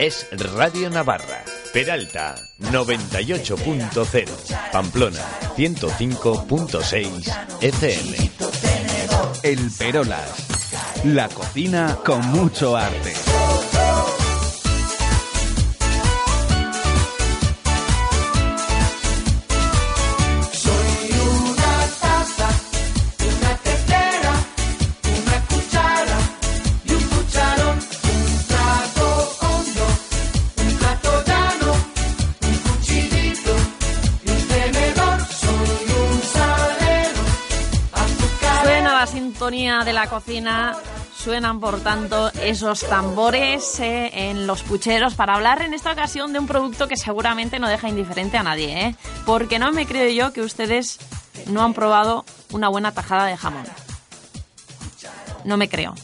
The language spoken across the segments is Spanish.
es Radio Navarra. Peralta 98.0, Pamplona 105.6 FM. El Perolas. La cocina con mucho arte. De la cocina suenan, por tanto, esos tambores eh, en los pucheros para hablar en esta ocasión de un producto que seguramente no deja indiferente a nadie, ¿eh? porque no me creo yo que ustedes no han probado una buena tajada de jamón. No me creo.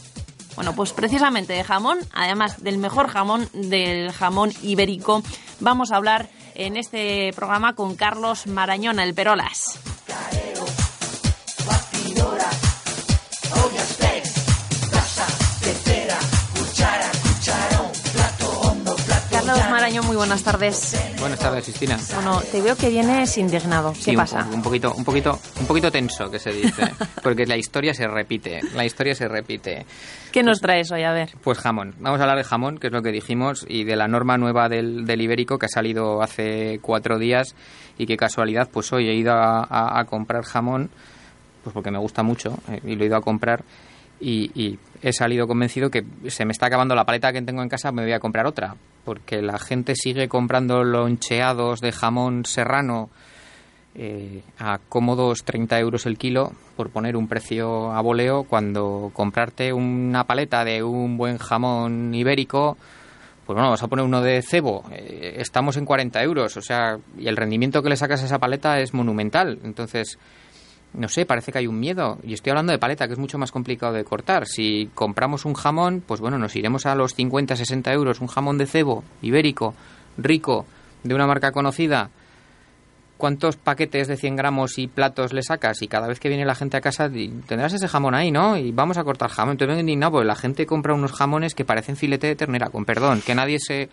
Bueno, pues precisamente de jamón, además del mejor jamón, del jamón ibérico, vamos a hablar en este programa con Carlos Marañón, el Perolas. Carlos Marañón, muy buenas tardes. Buenas tardes, Cristina. Bueno, te veo que vienes indignado. ¿Qué pasa? Un, poquito, un poquito, un poquito tenso, que se dice, porque la historia se repite. La historia se repite. ¿Qué nos traes hoy? A ver. Pues jamón. Vamos a hablar de jamón, que es lo que dijimos, y de la norma nueva del, ibérico que ha salido hace cuatro días y qué casualidad, pues hoy he ido a, comprar jamón, pues porque me gusta mucho eh, y lo he ido a comprar y, he salido convencido que se me está acabando la paleta que tengo en casa, me voy a comprar otra, porque la gente sigue comprando loncheados de jamón serrano eh, a cómodos 30 euros el kilo, por poner un precio a voleo, cuando comprarte una paleta de un buen jamón ibérico, pues bueno, vas a poner uno de cebo, eh, estamos en 40 euros, o sea, y el rendimiento que le sacas a esa paleta es monumental, entonces no sé, parece que hay un miedo. Y estoy hablando de paleta, que es mucho más complicado de cortar. Si compramos un jamón, pues bueno, nos iremos a los 50, 60 euros. Un jamón de cebo, ibérico, rico, de una marca conocida, cuántos paquetes de 100 gramos y platos le sacas y cada vez que viene la gente a casa tendrás ese jamón ahí, ¿no? Y vamos a cortar jamón. Entonces vengo indignado porque la gente compra unos jamones que parecen filete de ternera, con perdón, que nadie se...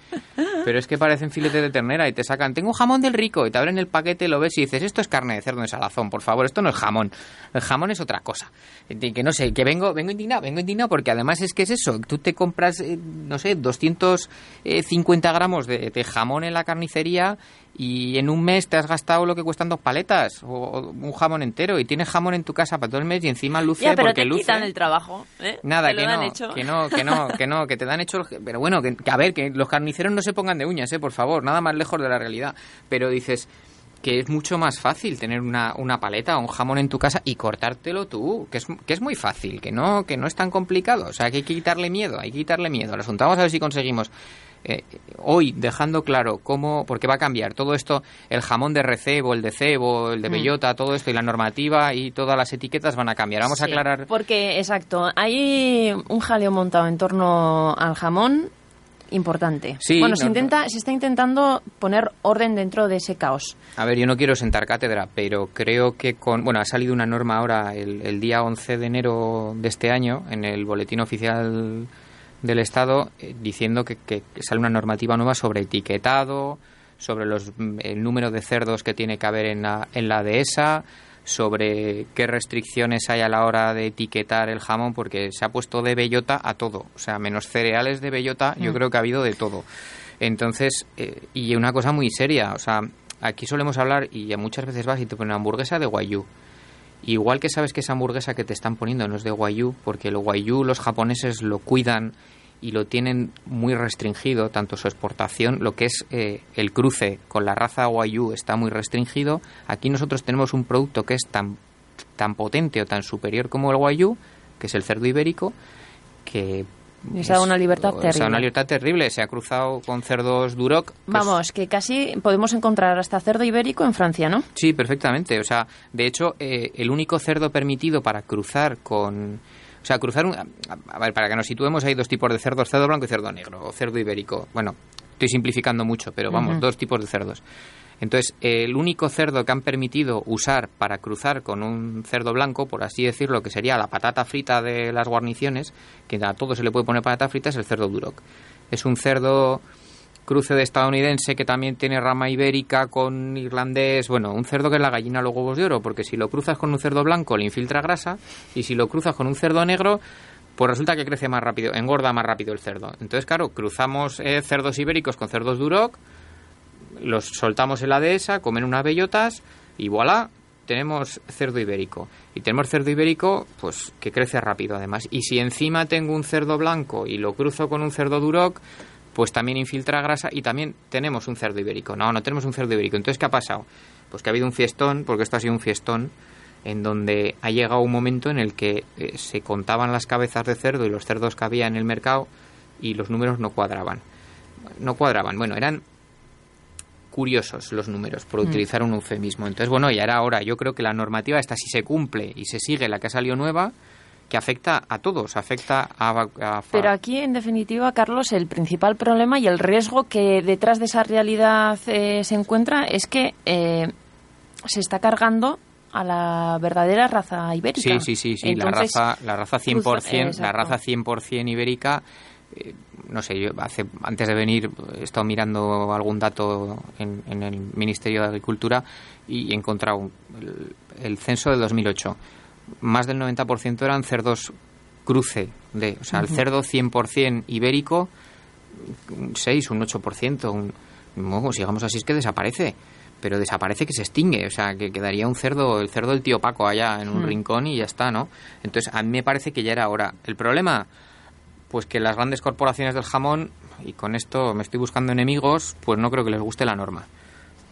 Pero es que parecen filete de ternera y te sacan, tengo jamón del rico y te abren el paquete, lo ves y dices, esto es carne de cerdo en salazón, por favor, esto no es jamón. El jamón es otra cosa. Que no sé, que vengo, vengo indignado, vengo indignado porque además es que es eso, tú te compras, eh, no sé, 250 gramos de, de jamón en la carnicería y en un mes te has gastado lo que cuestan dos paletas o, un jamón entero y tienes jamón en tu casa para todo el mes y encima luce ya, pero porque te luce. quitan el trabajo, ¿eh? Nada, que no, que no, que no, que no, que te dan hecho, pero bueno, que, a ver, que los carniceros no se pongan de uñas, eh, por favor, nada más lejos de la realidad, pero dices que es mucho más fácil tener una, una paleta o un jamón en tu casa y cortártelo tú, que es, que es muy fácil, que no, que no es tan complicado, o sea, que hay que quitarle miedo, hay que quitarle miedo al asunto. Vamos a ver si conseguimos eh, hoy dejando claro cómo, porque va a cambiar todo esto, el jamón de recebo, el de cebo, el de mm. bellota, todo esto y la normativa y todas las etiquetas van a cambiar. Vamos a aclarar. Porque, exacto, hay un jaleo montado en torno al jamón importante. bueno, se, intenta, se está intentando poner orden dentro de ese caos. A ver, yo no quiero sentar cátedra, pero creo que con... Bueno, ha salido una norma ahora el, el día 11 de enero de este año en el Boletín Oficial del Estado eh, diciendo que, sale una normativa nueva sobre etiquetado, sobre los, mm, el número de cerdos que tiene que haber en la, en la dehesa, sobre qué restricciones hay a la hora de etiquetar el jamón, porque se ha puesto de bellota a todo. O sea, menos cereales de bellota, yo mm. creo que ha habido de todo. Entonces, eh, y una cosa muy seria, o sea, aquí solemos hablar, y muchas veces vas y te ponen una hamburguesa de guayú. Igual que sabes que esa hamburguesa que te están poniendo no es de guayú, porque el guayú los japoneses lo cuidan y lo tienen muy restringido, tanto su exportación, lo que es eh, el cruce con la raza Wagyu está muy restringido. Aquí nosotros tenemos un producto que es tan, tan potente o tan superior como el Wagyu, que es el cerdo ibérico, que dado una libertad terrible. Ha una libertad terrible. Se ha cruzado con cerdos Duroc. Pues Vamos, que casi podemos encontrar hasta cerdo ibérico en Francia, ¿no? Sí, perfectamente. O sea, de hecho, eh, el único cerdo permitido para cruzar con o sea, cruzar un... A ver, para que nos situemos, hay dos tipos de cerdos, cerdo blanco y cerdo negro, o cerdo ibérico. Bueno, estoy simplificando mucho, pero vamos, dos tipos de cerdos. Entonces, el único cerdo que han permitido usar para cruzar con un cerdo blanco, por así decirlo, que sería la patata frita de las guarniciones, que a todo se le puede poner patata frita, es el cerdo duroc. Es un cerdo cruce de estadounidense que también tiene rama ibérica con irlandés, bueno, un cerdo que es la gallina los huevos de oro, porque si lo cruzas con un cerdo blanco le infiltra grasa y si lo cruzas con un cerdo negro pues resulta que crece más rápido, engorda más rápido el cerdo. Entonces, claro, cruzamos eh, cerdos ibéricos con cerdos duroc, los soltamos en la dehesa, comen unas bellotas y voilà, tenemos cerdo ibérico. Y tenemos cerdo ibérico, pues que crece rápido además. Y si encima tengo un cerdo blanco y lo cruzo con un cerdo duroc, pues también infiltra grasa y también tenemos un cerdo ibérico. No, no tenemos un cerdo ibérico. Entonces, ¿qué ha pasado? Pues que ha habido un fiestón, porque esto ha sido un fiestón, en donde ha llegado un momento en el que eh, se contaban las cabezas de cerdo y los cerdos que había en el mercado y los números no cuadraban. No cuadraban. Bueno, eran curiosos los números, por mm. utilizar un eufemismo. Entonces, bueno, y ahora, ahora yo creo que la normativa esta, si se cumple y se sigue la que ha salido nueva, que afecta a todos, afecta a, Pero aquí, en definitiva, Carlos, el principal problema y el riesgo que detrás de esa realidad eh, se encuentra es que eh, se está cargando a la verdadera raza ibérica. Sí, sí, sí, la raza la raza 100%, la raza 100% ibérica eh, no sé, yo hace, antes de venir he estado mirando algún dato en, el Ministerio de Agricultura y he encontrado el, el censo de 2008 más del 90% eran cerdos cruce de, o sea, el cerdo 100% ibérico, un 6, un 8%, un, no, sigamos así es que desaparece, pero desaparece que se extingue, o sea, que quedaría un cerdo, el cerdo del tío Paco allá en un hmm. rincón y ya está, ¿no? Entonces, a mí me parece que ya era hora. El problema, pues que las grandes corporaciones del jamón, y con esto me estoy buscando enemigos, pues no creo que les guste la norma.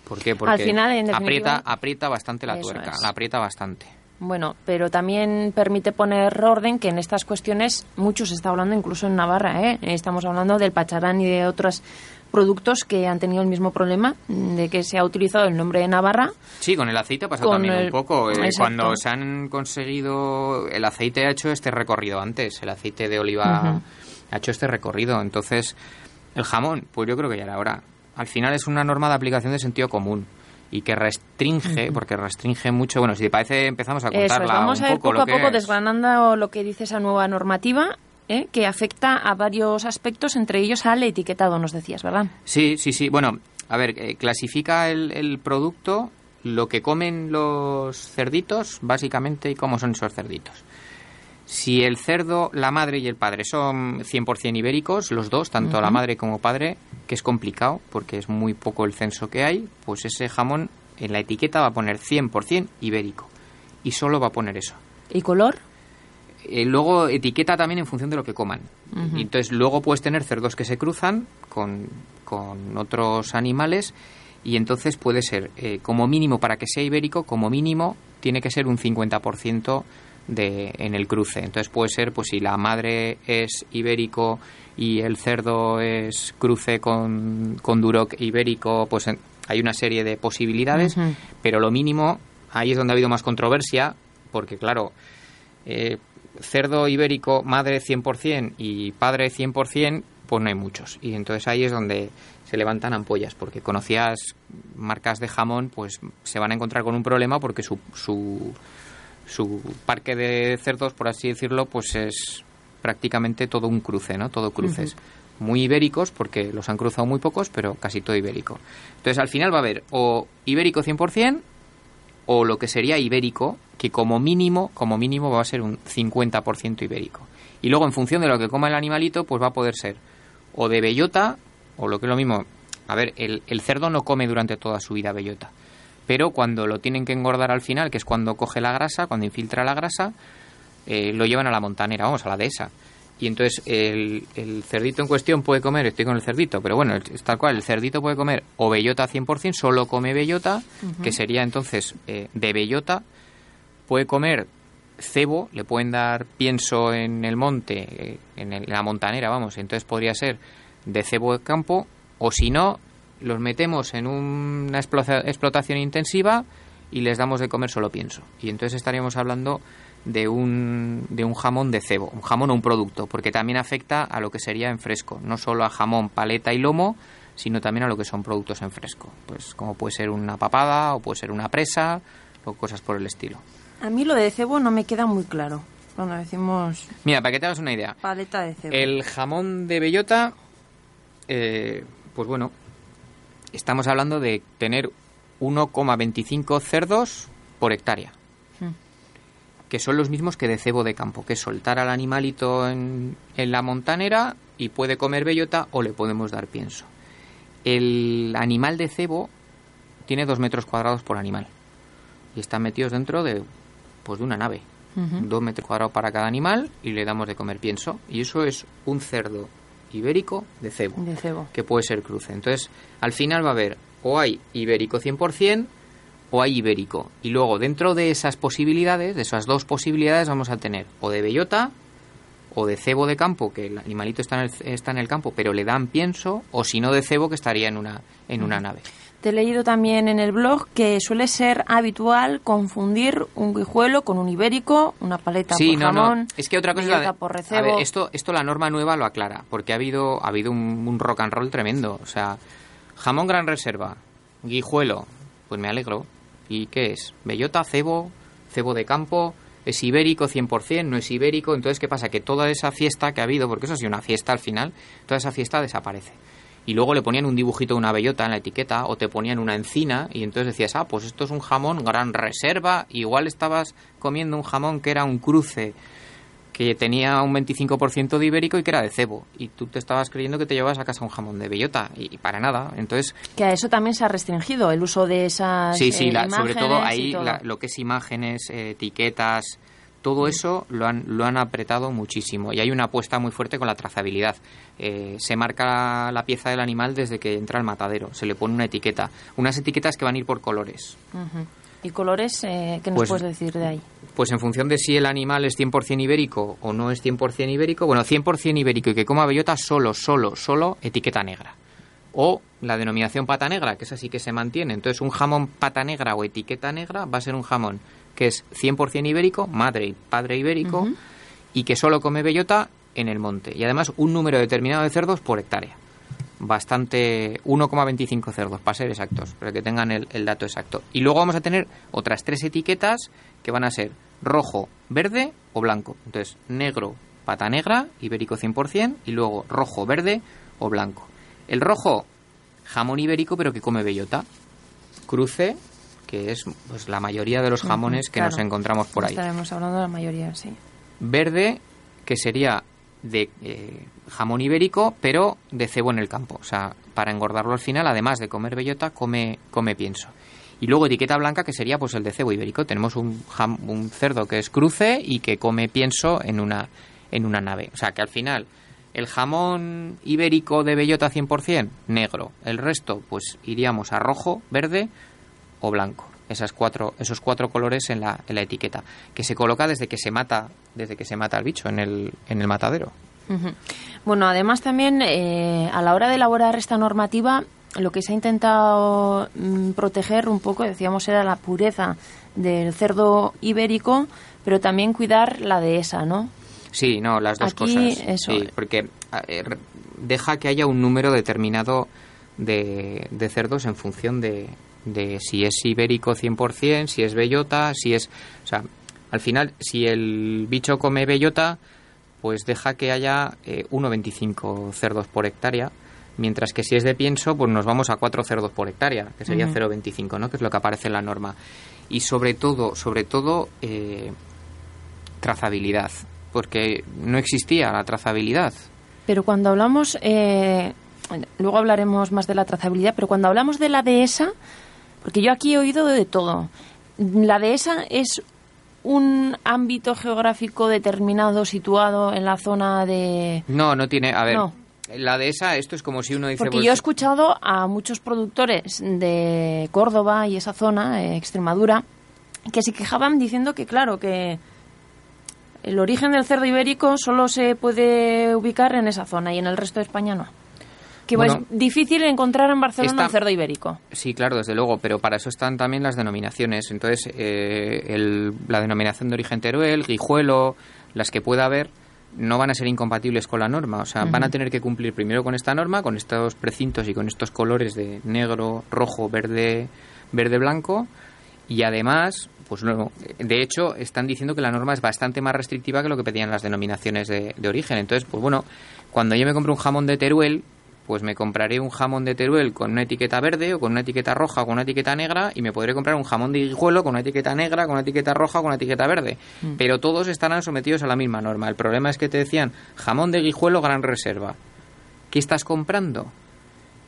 ¿Por qué? Porque Al final, aprieta, aprieta bastante la tuerca, la aprieta bastante. Bueno, pero también permite poner orden que en estas cuestiones mucho se está hablando incluso en Navarra. ¿eh? Estamos hablando del pacharán y de otros productos que han tenido el mismo problema de que se ha utilizado el nombre de Navarra. Sí, con el aceite ha pasado también un poco. Eh, cuando se han conseguido, el aceite ha hecho este recorrido antes, el aceite de oliva ha hecho este recorrido. Entonces, el jamón, pues yo creo que ya era hora. Al final es una norma de aplicación de sentido común y que restringe, porque restringe mucho. Bueno, si te parece, empezamos a contarla vamos a ir poco, a poco desgranando lo que dice esa nueva normativa. ¿eh? que afecta a varios aspectos, entre ellos al etiquetado, nos decías, ¿verdad? Sí, sí, sí. Bueno, a ver, eh, clasifica el, el producto, lo que comen los cerditos, básicamente, y cómo son esos cerditos. Si el cerdo, la madre y el padre son 100% ibéricos, los dos, tanto la madre como padre, que es complicado porque es muy poco el censo que hay, pues ese jamón en la etiqueta va a poner 100% ibérico y solo va a poner eso. ¿Y color? Eh, luego etiqueta también en función de lo que coman. y entonces luego puedes tener cerdos que se cruzan con, con otros animales y entonces puede ser, eh, como mínimo, para que sea ibérico, como mínimo tiene que ser un 50% de, en el cruce. Entonces puede ser, pues si la madre es ibérico y el cerdo es cruce con, con duroc ibérico, pues hay una serie de posibilidades, pero lo mínimo, ahí es donde ha habido más controversia, porque claro, eh, cerdo ibérico, madre 100% y padre 100%, pues no hay muchos. Y entonces ahí es donde se levantan ampollas, porque conocías marcas de jamón, pues se van a encontrar con un problema porque su, su su parque de cerdos, por así decirlo, pues es prácticamente todo un cruce, ¿no? Todo cruces. Muy ibéricos, porque los han cruzado muy pocos, pero casi todo ibérico. Entonces, al final va a haber o ibérico 100% o lo que sería ibérico, que como mínimo, como mínimo va a ser un 50% ibérico. Y luego, en función de lo que coma el animalito, pues va a poder ser o de bellota, o lo que es lo mismo. A ver, el, el cerdo no come durante toda su vida bellota pero cuando lo tienen que engordar al final, que es cuando coge la grasa, cuando infiltra la grasa, eh, lo llevan a la montanera, vamos, a la dehesa. Y entonces el, cerdito en cuestión puede comer, estoy con el cerdito, pero bueno, es tal cual, el cerdito puede comer o bellota 100%, solo come bellota, que sería entonces eh, de bellota, puede comer cebo, le pueden dar pienso en el monte, eh, en, la montanera, vamos, entonces podría ser de cebo de campo, o si no, los metemos en una explotación intensiva y les damos de comer solo pienso. Y entonces estaríamos hablando de un, de un jamón de cebo, un jamón o un producto, porque también afecta a lo que sería en fresco, no solo a jamón, paleta y lomo, sino también a lo que son productos en fresco, pues como puede ser una papada o puede ser una presa o cosas por el estilo. A mí lo de cebo no me queda muy claro cuando decimos... Mira, para que te hagas una idea. Paleta de cebo. El jamón de bellota... Eh, pues bueno, estamos hablando de tener 1,25 cerdos por hectárea, Mm. que son los mismos que de cebo de campo, que es soltar al animalito en, en la montanera y puede comer bellota o le podemos dar pienso. El animal de cebo tiene dos metros cuadrados por animal y están metidos dentro de, pues, de una nave. Dos metros cuadrados para cada animal y le damos de comer pienso. Y eso es un cerdo ibérico de cebo De cebo. que puede ser cruce. Entonces, al final va a haber o hay ibérico 100% o hay ibérico. Y luego, dentro de esas posibilidades, de esas dos posibilidades, vamos a tener o de bellota o de cebo de campo, que el animalito está en el, está en el campo, pero le dan pienso, o si no de cebo, que estaría en una, en una nave. Te he leído también en el blog que suele ser habitual confundir un guijuelo con un ibérico, una paleta Sí, por no, jamón, no. Es que otra cosa de- por A recebo. ver, esto, esto la norma nueva lo aclara, porque ha habido, ha habido un, un rock and roll tremendo. O sea, jamón gran reserva, guijuelo, pues me alegro. ¿Y qué es? Bellota, cebo, cebo de campo, es ibérico 100%, no es ibérico. Entonces, ¿qué pasa? Que toda esa fiesta que ha habido, porque eso ha sido una fiesta al final, toda esa fiesta desaparece. Y luego le ponían un dibujito de una bellota en la etiqueta o te ponían una encina y entonces decías, ah, pues esto es un jamón gran reserva. Igual estabas comiendo un jamón que era un cruce que tenía un 25% de ibérico y que era de cebo. Y tú te estabas creyendo que te llevabas a casa un jamón de bellota y, y para nada. Entonces, Que a eso también se ha restringido el uso de esas sí, sí, eh, la- sobre todo ahí todo. la- lo que es imágenes, eh, etiquetas, todo eso lo han, lo han apretado muchísimo. Y hay una apuesta muy fuerte con la trazabilidad. Eh, se marca la pieza del animal desde que entra al matadero. Se le pone una etiqueta. Unas etiquetas que van a ir por colores. ¿Y colores? Eh, ¿Qué nos Pues- puedes decir de ahí? Pues en función de si el animal es 100% ibérico o no es 100% ibérico, bueno, 100% ibérico y que coma bellota solo, solo, solo etiqueta negra. O la denominación pata negra, que es así que se mantiene. Entonces, un jamón pata negra o etiqueta negra va a ser un jamón que es 100% ibérico, madre y padre ibérico, y que solo come bellota en el monte. Y además, un número determinado de cerdos por hectárea. Bastante, 1,25 cerdos, para ser exactos, para que tengan el, el dato exacto. Y luego vamos a tener otras tres etiquetas que van a ser rojo, verde o blanco. Entonces, negro, pata negra, ibérico 100%, y luego rojo, verde o blanco. El rojo, jamón ibérico, pero que come bellota. Cruce, que es pues la mayoría de los jamones que claro. nos encontramos por ahí. Estaremos hablando de la mayoría, sí. Verde, que sería de eh, jamón ibérico, pero de cebo en el campo. O sea, para engordarlo al final, además de comer bellota, come, come pienso. Y luego etiqueta blanca, que sería pues el de cebo ibérico. Tenemos un, jam- un cerdo que es cruce y que come pienso en una, en una nave. O sea, que al final el jamón ibérico de bellota 100%, negro. El resto, pues iríamos a rojo, verde o blanco. Esas cuatro, esos cuatro colores en la, en la etiqueta, que se coloca desde que se mata, desde que se mata el bicho en el, en el matadero. Bueno, además también eh, a la hora de elaborar esta normativa, lo que se ha intentado mm, proteger un poco, decíamos, era la pureza del cerdo ibérico, pero también cuidar la dehesa, ¿no? Sí, no, las dos Aquí, cosas. eso. Sí, porque eh, deja que haya un número determinado de, de cerdos en función de, de si es ibérico 100%, si es bellota, si es... O sea, al final, si el bicho come bellota, pues deja que haya eh, 1,25 cerdos por hectárea, mientras que si es de pienso, pues nos vamos a 4 cerdos por hectárea, que sería Ujú. 0,25, ¿no? Que es lo que aparece en la norma. Y sobre todo, sobre todo, eh, trazabilidad, porque no existía la trazabilidad. Pero cuando hablamos, eh, luego hablaremos más de la trazabilidad, pero cuando hablamos de la dehesa, porque yo aquí he oído de todo. La dehesa es un ámbito geográfico determinado situado en la zona de... No, no tiene. A ver, No. la de esa, esto es como si uno dice. Porque pues, yo he escuchado a muchos productores de Córdoba y esa zona, eh, Extremadura, que se quejaban diciendo que, claro, que el origen del cerdo ibérico solo se puede ubicar en esa zona y en el resto de España no. Que Bueno, es difícil encontrar en Barcelona está- un cerdo ibérico. Sí, claro, desde luego, pero para eso están también las denominaciones. Entonces, eh, el- la denominación de origen Teruel, Guijuelo, las que pueda haber, no van a ser incompatibles con la norma. O sea, van a tener que cumplir primero con esta norma, con estos precintos y con estos colores de negro, rojo, verde, verde, blanco. Y además, pues no, de hecho, están diciendo que la norma es bastante más restrictiva que lo que pedían las denominaciones de, de origen. Entonces, pues bueno, cuando yo me compro un jamón de Teruel, pues me compraré un jamón de Teruel con una etiqueta verde o con una etiqueta roja o con una etiqueta negra y me podré comprar un jamón de Guijuelo con una etiqueta negra, con una etiqueta roja o con una etiqueta verde. Mm. Pero todos estarán sometidos a la misma norma. El problema es que te decían jamón de Guijuelo gran reserva. ¿Qué estás comprando?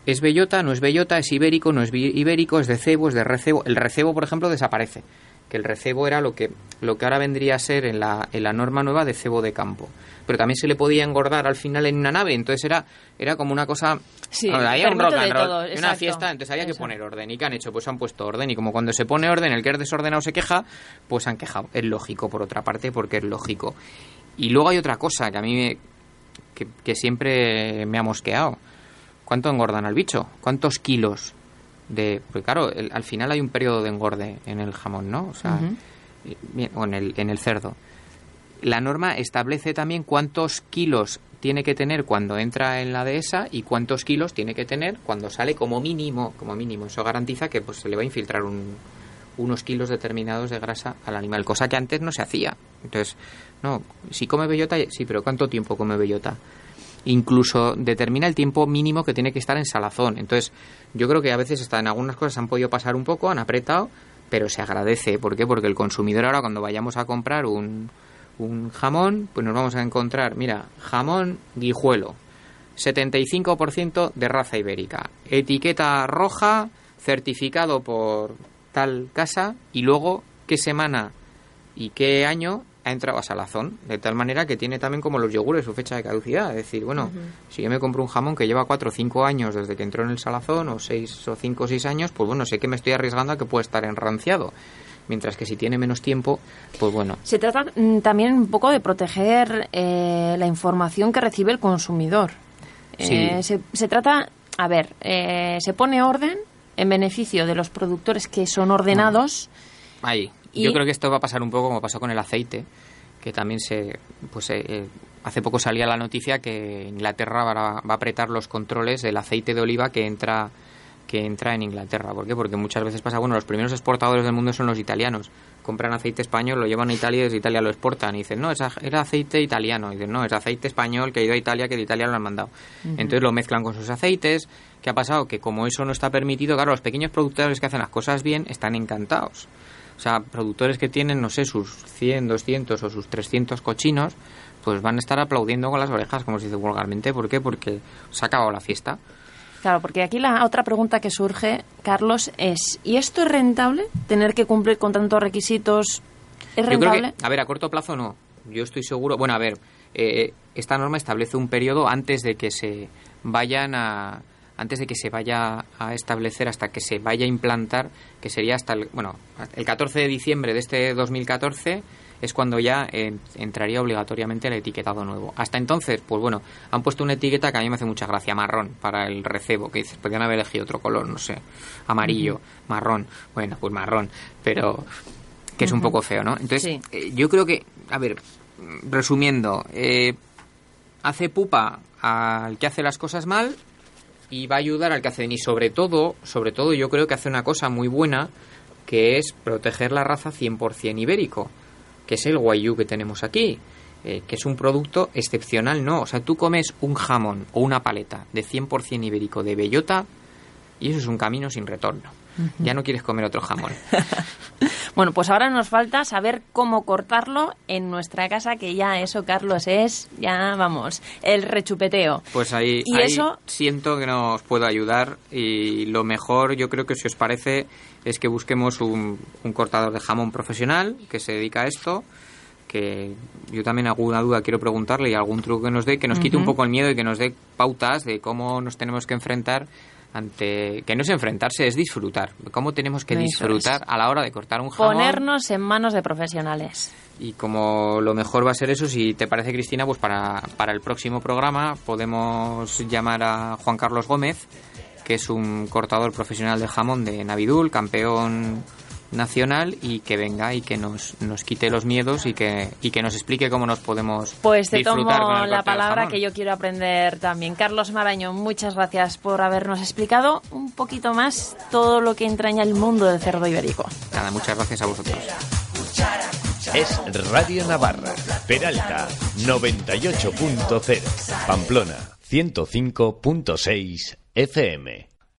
¿Es bellota? ¿No es bellota? ¿Es ibérico? ¿No es ibérico? ¿Es de cebo? ¿Es de recebo? El recebo, por ejemplo, desaparece. Que el recebo era lo que, lo que ahora vendría a ser en la, en la norma nueva de cebo de campo. Pero también se le podía engordar al final en una nave, entonces era, era como una cosa... Sí, Bueno, había un rock and roll, todo, una fiesta, entonces había que poner orden. ¿Y qué han hecho? Pues han puesto orden. Y como cuando se pone orden, el que es desordenado se queja, pues han quejado. Es lógico, por otra parte, porque es lógico. Y luego hay otra cosa que a mí me, que, que siempre me ha mosqueado. ¿Cuánto engordan al bicho? ¿Cuántos kilos de...? Porque claro, el- al final hay un periodo de engorde en el jamón, ¿no? O sea, o en el, en el cerdo. La norma establece también cuántos kilos tiene que tener cuando entra en la dehesa y cuántos kilos tiene que tener cuando sale como mínimo, como mínimo. Eso garantiza que pues se le va a infiltrar un- unos kilos determinados de grasa al animal, cosa que antes no se hacía. Entonces, no, si come bellota, sí, pero ¿cuánto tiempo come bellota? Incluso determina el tiempo mínimo que tiene que estar en salazón. Entonces, yo creo que a veces hasta en algunas cosas han podido pasar un poco, han apretado, pero se agradece. ¿Por qué? Porque el consumidor ahora cuando vayamos a comprar un, un jamón, pues nos vamos a encontrar, mira, jamón guijuelo, 75% de raza ibérica, etiqueta roja, certificado por tal casa y luego qué semana y qué año ha entrado a salazón, de tal manera que tiene también como los yogures su fecha de caducidad. Es decir, bueno, si yo me compro un jamón que lleva 4 o 5 años desde que entró en el salazón, o 6 o 5 o 6 años, pues bueno, sé que me estoy arriesgando a que puede estar enranciado. Mientras que si tiene menos tiempo, pues bueno, Se trata mm, también un poco de proteger eh, la información que recibe el consumidor. Eh, se, se trata, a ver, eh, se pone orden en beneficio de los productores que son ordenados. Ahí. Y- Yo creo que esto va a pasar un poco como pasó con el aceite, que también se. Pues eh, eh, hace poco salía la noticia que Inglaterra va a, va a apretar los controles del aceite de oliva que entra que entra en Inglaterra. ¿Por qué? Porque muchas veces pasa, bueno, los primeros exportadores del mundo son los italianos. Compran aceite español, lo llevan a Italia y desde Italia lo exportan. Y dicen, no, es era aceite italiano. Y dicen, no, es aceite español que ha ido a Italia, que de Italia lo han mandado. Entonces lo mezclan con sus aceites. ¿Qué ha pasado? Que como eso no está permitido, claro, los pequeños productores que hacen las cosas bien están encantados. O sea, productores que tienen, no sé, sus 100, 200 o sus 300 cochinos, pues van a estar aplaudiendo con las orejas, como se dice vulgarmente. ¿Por qué? Porque se ha acabado la fiesta. Claro, porque aquí la otra pregunta que surge, Carlos, es, ¿y esto es rentable? ¿Tener que cumplir con tantos requisitos es Yo creo rentable? que, a ver, a corto plazo no. Yo estoy seguro. Bueno, a ver, eh, esta norma establece un periodo antes de que se vayan a. Antes de que se vaya a establecer, hasta que se vaya a implantar, que sería hasta el. Bueno, el 14 de diciembre de este 2014 es cuando ya eh, entraría obligatoriamente el etiquetado nuevo. Hasta entonces, pues bueno, han puesto una etiqueta que a mí me hace mucha gracia, marrón, para el recebo, que dices, podrían haber elegido otro color, no sé, amarillo, marrón, bueno, pues marrón, pero que es un poco feo, ¿no? Entonces, Sí. eh, yo creo que, a ver, resumiendo, eh, hace pupa al que hace las cosas mal y va a ayudar al que hace bien. Y sobre todo, sobre todo yo creo que hace una cosa muy buena que es proteger la raza 100% ibérico, que es el guayú que tenemos aquí, eh, que es un producto excepcional, ¿no? O sea, tú comes un jamón o una paleta de 100% ibérico de bellota y eso es un camino sin retorno. Ya no quieres comer otro jamón. Bueno, pues ahora nos falta saber cómo cortarlo en nuestra casa, que ya eso, Carlos, es, ya vamos, el rechupeteo. Pues ahí, Y ahí eso- siento que no os puedo ayudar y lo mejor yo creo que si os parece es que busquemos un, un cortador de jamón profesional que se dedica a esto que yo también alguna duda quiero preguntarle y algún truco que nos dé que nos quite un poco el miedo y que nos dé pautas de cómo nos tenemos que enfrentar ante que no es enfrentarse es disfrutar. Cómo tenemos que disfrutar a la hora de cortar un jamón Ponernos en manos de profesionales. y como lo mejor va a ser eso, si te parece, Cristina, pues para, para el próximo programa podemos llamar a Juan Carlos Gómez, que es un cortador profesional de jamón de Navidul, campeón nacional, y que venga y que nos, nos quite los miedos y que, y que nos explique cómo nos podemos Pues te tomo disfrutar con el la palabra que yo quiero aprender también. Carlos Maraño, muchas gracias por habernos explicado un poquito más todo lo que entraña el mundo del cerdo ibérico. Nada, muchas gracias a vosotros. Es Radio Navarra. Peralta 98.0. Pamplona 105.6 FM.